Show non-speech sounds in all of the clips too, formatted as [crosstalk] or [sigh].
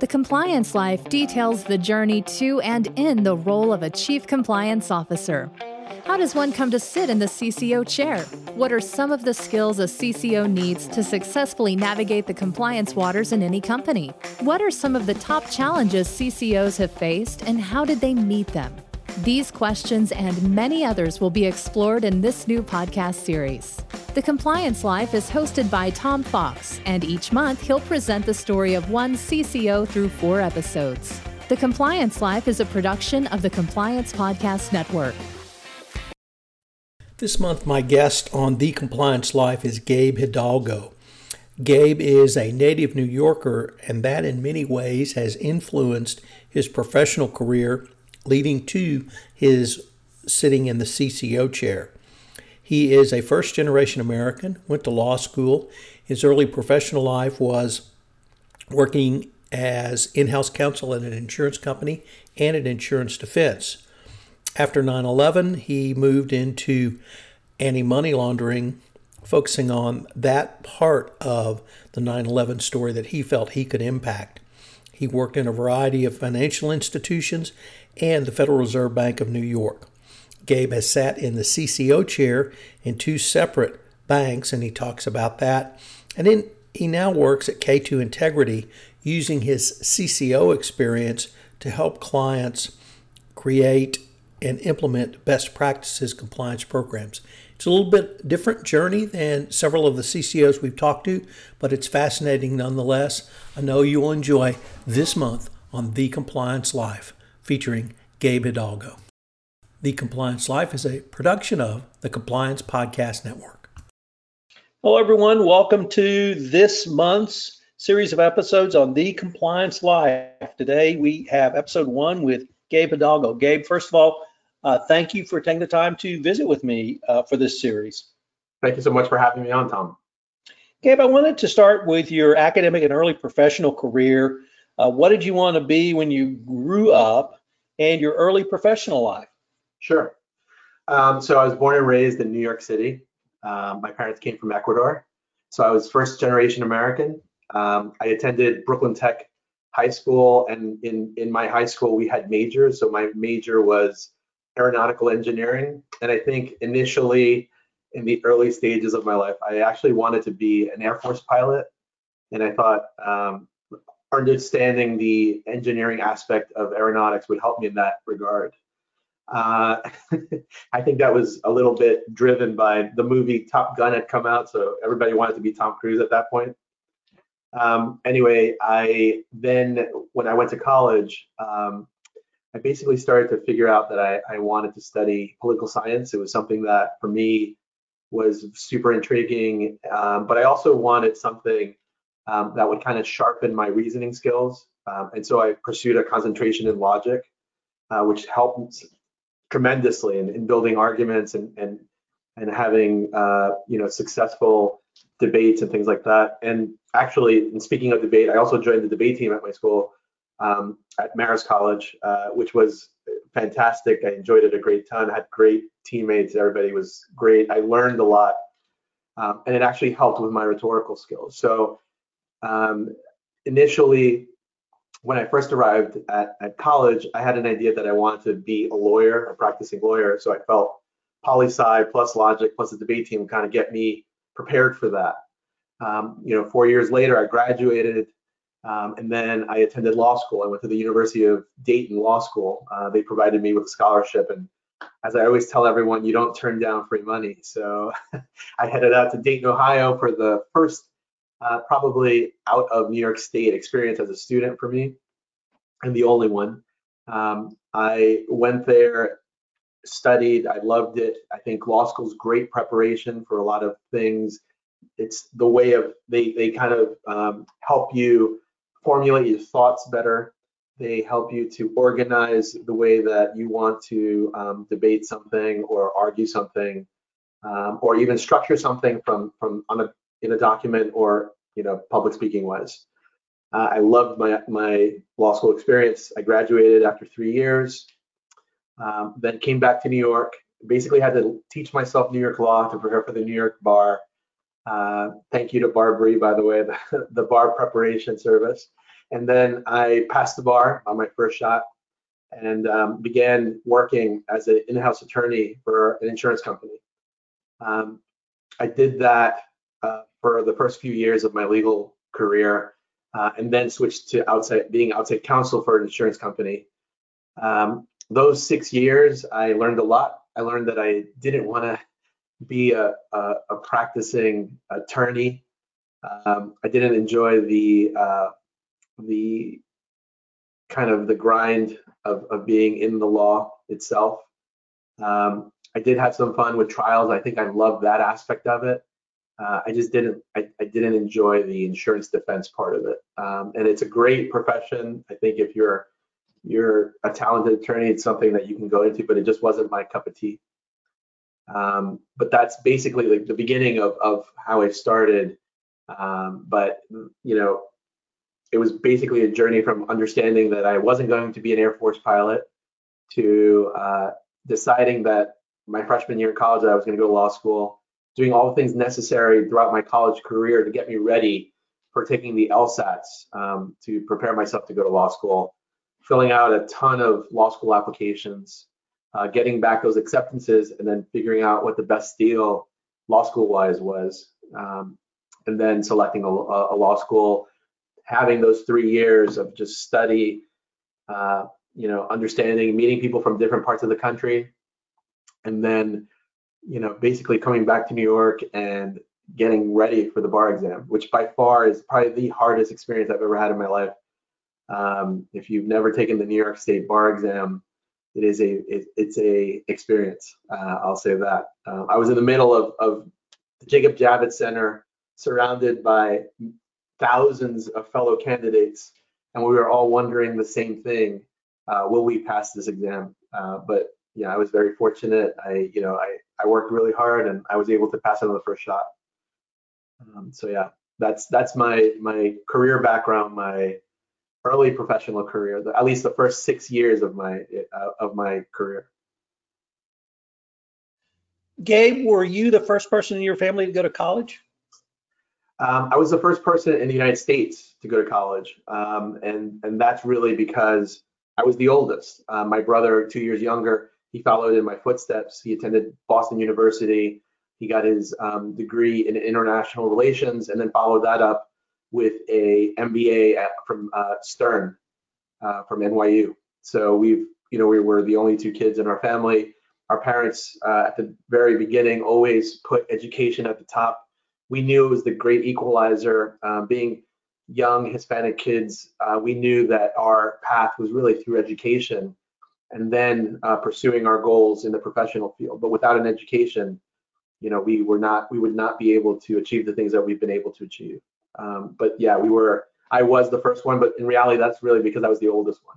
The Compliance Life details the journey to and in the role of a Chief Compliance Officer. How does one come to sit in the CCO chair? What are some of the skills a CCO needs to successfully navigate the compliance waters in any company? What are some of the top challenges CCOs have faced and how did they meet them? These questions and many others will be explored in this new podcast series. The Compliance Life is hosted by Tom Fox, and each month he'll present the story of one CCO through four episodes. The Compliance Life is a production of the Compliance Podcast Network. This month, my guest on The Compliance Life is Gabe Hidalgo. Gabe is a native New Yorker, and that in many ways has influenced his professional career, leading to his sitting in the CCO chair. He is a first generation American, went to law school. His early professional life was working as in house counsel at an insurance company and an insurance defense. After 9 11, he moved into anti money laundering, focusing on that part of the 9 11 story that he felt he could impact. He worked in a variety of financial institutions and the Federal Reserve Bank of New York. Gabe has sat in the CCO chair in two separate banks, and he talks about that. And then he now works at K2 Integrity using his CCO experience to help clients create and implement best practices compliance programs. It's a little bit different journey than several of the CCOs we've talked to, but it's fascinating nonetheless. I know you will enjoy this month on The Compliance Life featuring Gabe Hidalgo. The Compliance Life is a production of the Compliance Podcast Network. Hello, everyone. Welcome to this month's series of episodes on The Compliance Life. Today we have episode one with Gabe Hidalgo. Gabe, first of all, uh, thank you for taking the time to visit with me uh, for this series. Thank you so much for having me on, Tom. Gabe, I wanted to start with your academic and early professional career. Uh, what did you want to be when you grew up and your early professional life? Sure. Um, so I was born and raised in New York City. Um, my parents came from Ecuador. So I was first generation American. Um, I attended Brooklyn Tech High School, and in, in my high school, we had majors. So my major was aeronautical engineering. And I think initially, in the early stages of my life, I actually wanted to be an Air Force pilot. And I thought um, understanding the engineering aspect of aeronautics would help me in that regard. Uh, [laughs] I think that was a little bit driven by the movie Top Gun had come out, so everybody wanted to be Tom Cruise at that point. Um, anyway, I then when I went to college, um, I basically started to figure out that I, I wanted to study political science. It was something that for me was super intriguing, um, but I also wanted something um, that would kind of sharpen my reasoning skills. Um, and so I pursued a concentration in logic, uh, which helped tremendously in, in building arguments and and and having uh, you know successful debates and things like that. And actually, in speaking of debate, I also joined the debate team at my school um, at Marist College, uh, which was fantastic. I enjoyed it a great ton. Had great teammates. Everybody was great. I learned a lot, um, and it actually helped with my rhetorical skills. So um, initially, when I first arrived at, at college, I had an idea that I wanted to be a lawyer, a practicing lawyer. So I felt poli sci plus logic plus the debate team kind of get me prepared for that. Um, you know, four years later, I graduated, um, and then I attended law school. I went to the University of Dayton Law School. Uh, they provided me with a scholarship, and as I always tell everyone, you don't turn down free money. So [laughs] I headed out to Dayton, Ohio for the first uh, probably out of New York State experience as a student for me, and the only one. Um, I went there, studied, I loved it. I think law school is great preparation for a lot of things. It's the way of they they kind of um, help you formulate your thoughts better. They help you to organize the way that you want to um, debate something or argue something, um, or even structure something from from on a in a document or you know public speaking wise. Uh, I loved my my law school experience. I graduated after three years, um, then came back to New York. Basically, had to teach myself New York law to prepare for the New York bar. Uh, thank you to BARBRI, by the way, [laughs] the, the bar preparation service. And then I passed the bar on my first shot and um, began working as an in-house attorney for an insurance company. Um, I did that uh, for the first few years of my legal career, uh, and then switched to outside being outside counsel for an insurance company. Um, those six years, I learned a lot. I learned that I didn't want to be a, a, a, practicing attorney. Um, I didn't enjoy the uh, the kind of the grind of, of being in the law itself. Um, I did have some fun with trials. I think I loved that aspect of it. Uh, I just didn't. I, I, didn't enjoy the insurance defense part of it. Um, and it's a great profession. I think if you're you're a talented attorney, it's something that you can go into. But it just wasn't my cup of tea. Um, but that's basically like the beginning of of how I started. Um, but you know, it was basically a journey from understanding that I wasn't going to be an Air Force pilot to uh, deciding that my freshman year in college I was going to go to law school, doing all the things necessary throughout my college career to get me ready for taking the LSATs um, to prepare myself to go to law school, filling out a ton of law school applications, uh, getting back those acceptances, and then figuring out what the best deal law school wise was, um, and then selecting a, a, law school, having those three years of just study, uh, you know, understanding, meeting people from different parts of the country, and then you know basically coming back to new york and getting ready for the bar exam which by far is probably the hardest experience i've ever had in my life. Um, if you've never taken the new york state bar exam it is a it, it's a experience uh, i'll say that. Uh, i was in the middle of, of the jacob javits center surrounded by thousands of fellow candidates and we were all wondering the same thing uh, will we pass this exam? Uh, but yeah, I was very fortunate. I, you know, I, I worked really hard and I was able to pass it on the first shot. Um, so yeah, that's that's my my career background, my early professional career, the, at least the first six years of my uh, of my career. Gabe, were you the first person in your family to go to college? Um, I was the first person in the United States to go to college, um, and and that's really because I was the oldest. Uh, my brother, two years younger, he followed in my footsteps. He attended Boston University. He got his um, degree in international relations and then followed that up with a MBA at, from uh, Stern uh, from NYU. So we've, you know, we were the only two kids in our family. Our parents uh, at the very beginning always put education at the top. We knew it was the great equalizer. Uh, being young Hispanic kids, uh, we knew that our path was really through education and then uh, pursuing our goals in the professional field. But without an education, you know, we were not, we would not be able to achieve the things that we've been able to achieve. Um, but yeah, we were, I was the first one, but in reality, that's really because I was the oldest one.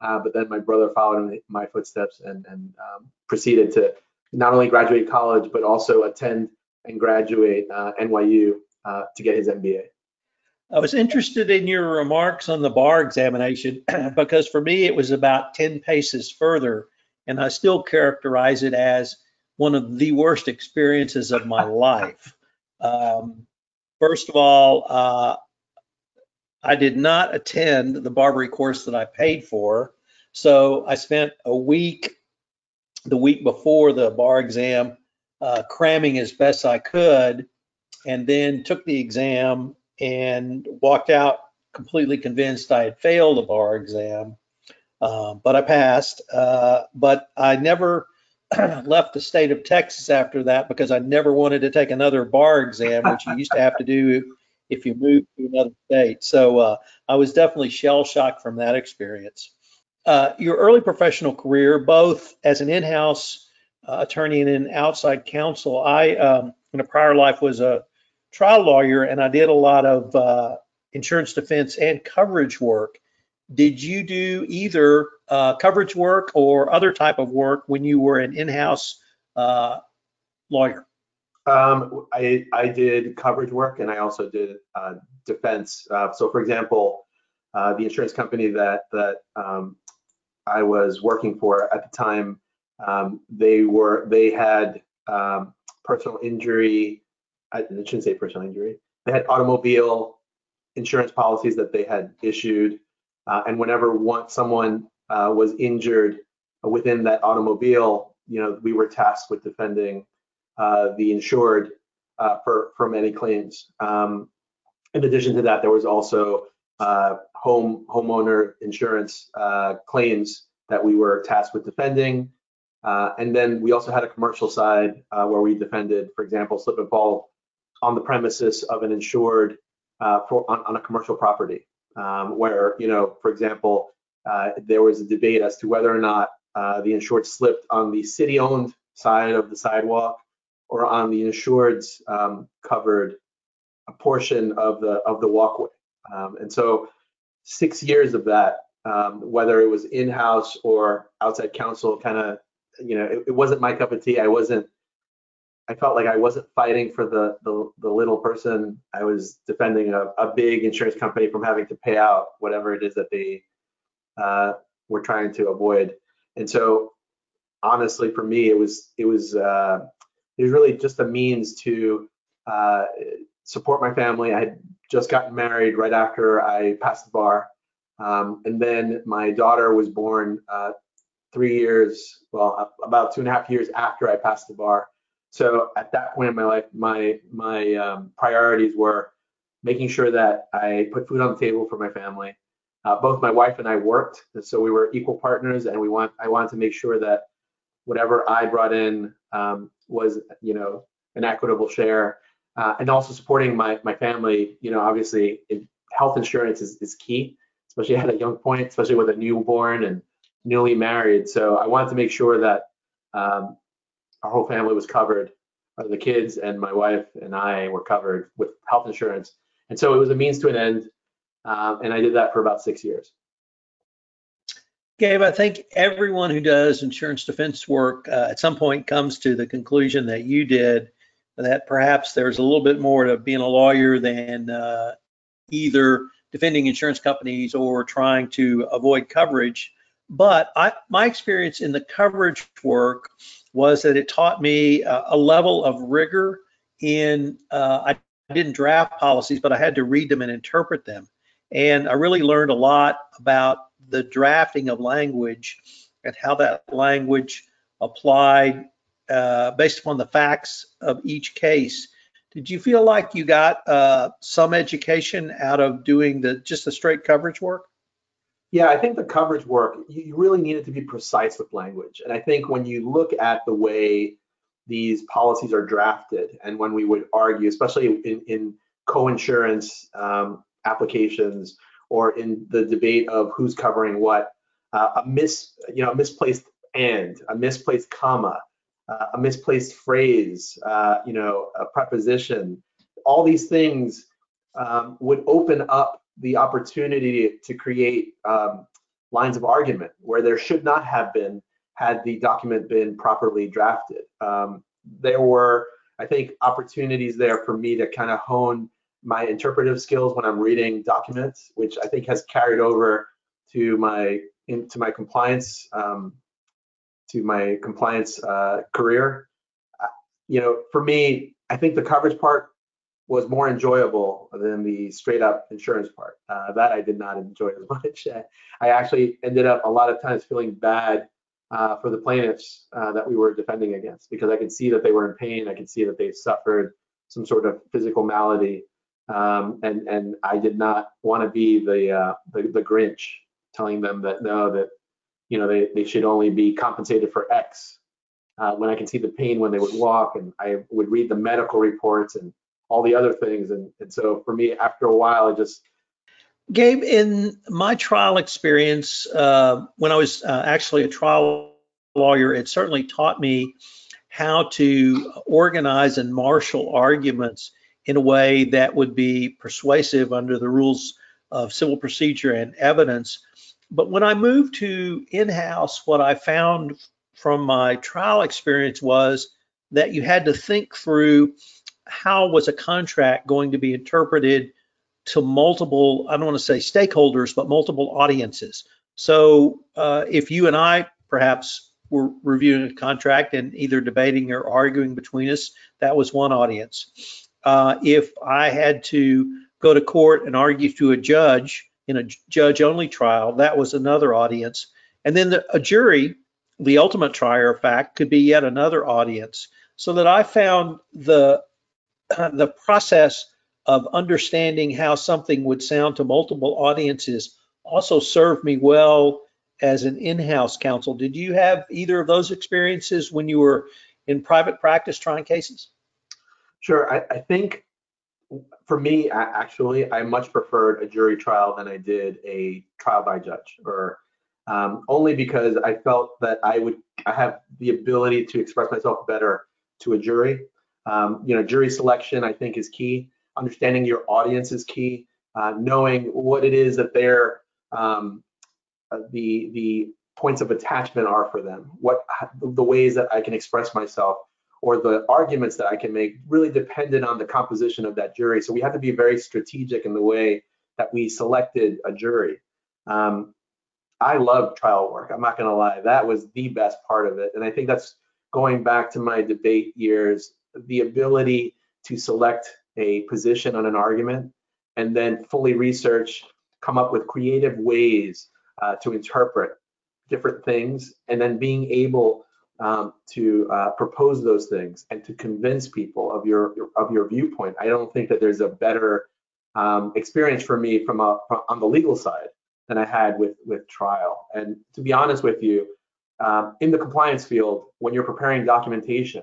Uh, but then my brother followed in my footsteps and, and um, proceeded to not only graduate college, but also attend and graduate uh, NYU uh, to get his MBA. I was interested in your remarks on the bar examination [clears throat] because for me it was about 10 paces further, and I still characterize it as one of the worst experiences of my [laughs] life. Um, first of all, uh, I did not attend the BARBRI course that I paid for, so I spent a week, the week before the bar exam, uh, cramming as best I could, and then took the exam and walked out completely convinced I had failed a bar exam, uh, but I passed. Uh, but I never [clears throat] left the state of Texas after that because I never wanted to take another bar exam, which you used to have to do if you moved to another state. So uh, I was definitely shell shocked from that experience. Uh, your early professional career, both as an in-house uh, attorney and in outside counsel, I um, in a prior life was a trial lawyer and I did a lot of uh, insurance defense and coverage work. Did you do either uh, coverage work or other type of work when you were an in-house uh, lawyer? Um, I, I did coverage work and I also did uh, defense. Uh, so, for example, uh, the insurance company that that um, I was working for at the time, um, they were they had um, personal injury I shouldn't say personal injury. They had automobile insurance policies that they had issued. Uh, and whenever one, someone uh, was injured within that automobile, you know, we were tasked with defending uh, the insured uh, for from any claims. Um, in addition to that, there was also uh, home homeowner insurance uh, claims that we were tasked with defending. Uh, and then we also had a commercial side uh, where we defended, for example, slip and fall on the premises of an insured uh, for, on, on, a commercial property, um, where, you know, for example, uh, there was a debate as to whether or not uh, the insured slipped on the city-owned side of the sidewalk or on the insured's um, covered a portion of the of the walkway. Um, and so, six years of that, um, whether it was in-house or outside counsel, kind of you know, it, it, wasn't my cup of tea. I wasn't. I felt like I wasn't fighting for the the, the little person. I was defending a, a, big insurance company from having to pay out whatever it is that they uh, were trying to avoid. And so, honestly, for me, it was it was uh, it was really just a means to uh, support my family. I had just gotten married right after I passed the bar. Um, and then my daughter was born uh, three years, well, about two and a half years after I passed the bar. So at that point in my life, my my um, priorities were making sure that I put food on the table for my family. Uh, both my wife and I worked, so we were equal partners, and we want I wanted to make sure that whatever I brought in um, was, you know, an equitable share, uh, and also supporting my my family. You know, obviously, health insurance is is key, especially at a young point, especially with a newborn and newly married. So I wanted to make sure that um, our whole family was covered. Uh, the kids and my wife and I were covered with health insurance. And so it was a means to an end. Um, and I did that for about six years. Gabe, I think everyone who does insurance defense work uh, at some point comes to the conclusion that you did that perhaps there's a little bit more to being a lawyer than uh, either defending insurance companies or trying to avoid coverage. But I, my experience in the coverage work was that it taught me a, a level of rigor in, uh, I didn't draft policies, but I had to read them and interpret them. And I really learned a lot about the drafting of language and how that language applied uh, based upon the facts of each case. Did you feel like you got uh, some education out of doing the just the straight coverage work? Yeah, I think the coverage work, you really needed to be precise with language. And I think when you look at the way these policies are drafted and when we would argue, especially in, in co-insurance um, applications or in the debate of who's covering what, uh, a mis, you know, a misplaced and, a misplaced comma, uh, a misplaced phrase, uh, you know, a preposition, all these things um, would open up the opportunity to create um, lines of argument where there should not have been had the document been properly drafted. Um, there were, I think, opportunities there for me to kind of hone my interpretive skills when I'm reading documents, which I think has carried over to my into my compliance um, to my compliance uh, career. Uh, you know, for me, I think the coverage part was more enjoyable than the straight up insurance part. Uh, that I did not enjoy as [laughs] much. I actually ended up a lot of times feeling bad uh, for the plaintiffs uh, that we were defending against because I could see that they were in pain. I could see that they suffered some sort of physical malady, um, and and I did not want to be the, uh, the, the Grinch telling them that no that you know they they should only be compensated for X. Uh, when I can see the pain when they would walk, and I would read the medical reports and all the other things. And, and so for me, after a while, I just Gabe, in my trial experience, uh, when I was uh, actually a trial lawyer, it certainly taught me how to organize and marshal arguments in a way that would be persuasive under the rules of civil procedure and evidence. But when I moved to in-house, what I found from my trial experience was that you had to think through how was a contract going to be interpreted to multiple, I don't want to say stakeholders, but multiple audiences. So uh, if you and I perhaps were reviewing a contract and either debating or arguing between us, that was one audience. Uh, if I had to go to court and argue to a judge in a judge only trial, that was another audience. And then the, a jury, the ultimate trier of fact, could be yet another audience. So that I found the [clears throat] the process of understanding how something would sound to multiple audiences also served me well as an in-house counsel. Did you have either of those experiences when you were in private practice trying cases? Sure. I, I think for me, actually, I much preferred a jury trial than I did a trial by judge, or um, only because I felt that I would I have the ability to express myself better to a jury. Um, you know, jury selection I think is key. Understanding your audience is key. Uh, knowing what it is that they're um, uh, the the points of attachment are for them. What the ways that I can express myself or the arguments that I can make really depended on the composition of that jury. So we have to be very strategic in the way that we selected a jury. Um, I love trial work. I'm not going to lie. That was the best part of it. And I think that's going back to my debate years, the ability to select a position on an argument and then fully research, come up with creative ways uh, to interpret different things, and then being able um, to uh, propose those things and to convince people of your of your viewpoint. I don't think that there's a better um, experience for me from, a, from on the legal side than I had with with trial. And to be honest with you, um, in the compliance field, when you're preparing documentation,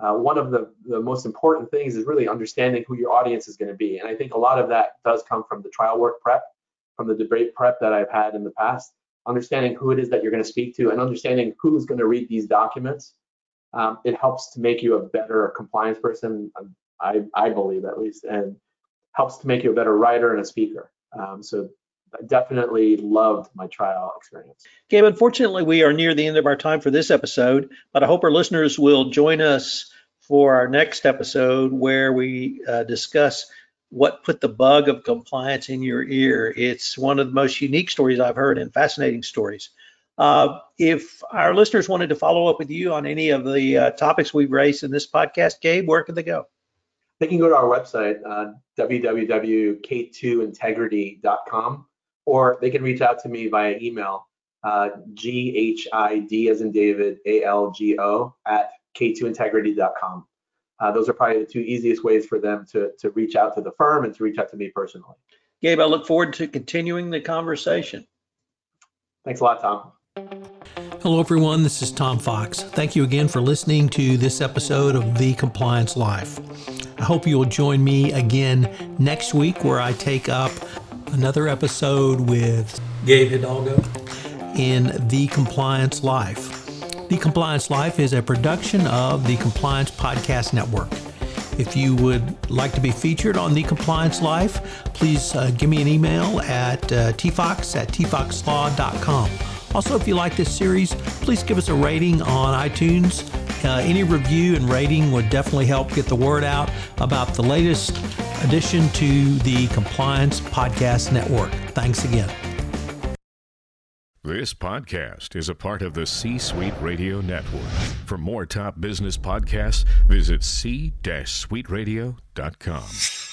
uh, one of the, the most important things is really understanding who your audience is going to be. And I think a lot of that does come from the trial work prep, from the debate prep that I've had in the past understanding who it is that you're going to speak to and understanding who's going to read these documents, um, it helps to make you a better compliance person, um, I, I believe at least, and helps to make you a better writer and a speaker. Um, so I definitely loved my trial experience. Gabe, unfortunately, we are near the end of our time for this episode, but I hope our listeners will join us for our next episode where we uh, discuss what put the bug of compliance in your ear. It's one of the most unique stories I've heard and fascinating stories. Uh, if our listeners wanted to follow up with you on any of the uh, topics we've raised in this podcast, Gabe, where can they go? They can go to our website, uh, www.k2integrity.com, or they can reach out to me via email, uh, G-H-I-D as in David, A-L-G-O at k2integrity.com uh, those are probably the two easiest ways for them to, to reach out to the firm and to reach out to me personally. Gabe, I look forward to continuing the conversation. Thanks a lot, Tom. Hello, everyone. This is Tom Fox. Thank you again for listening to this episode of The Compliance Life. I hope you'll join me again next week where I take up another episode with Gabe Hidalgo in The Compliance Life. The Compliance Life is a production of the Compliance Podcast Network. If you would like to be featured on The Compliance Life, please uh, give me an email at uh, tfox at tfoxlaw.com. Also, if you like this series, please give us a rating on iTunes. Uh, any review and rating would definitely help get the word out about the latest addition to the Compliance Podcast Network. Thanks again. This podcast is a part of the C Suite Radio Network. For more top business podcasts, visit c-suiteradio.com.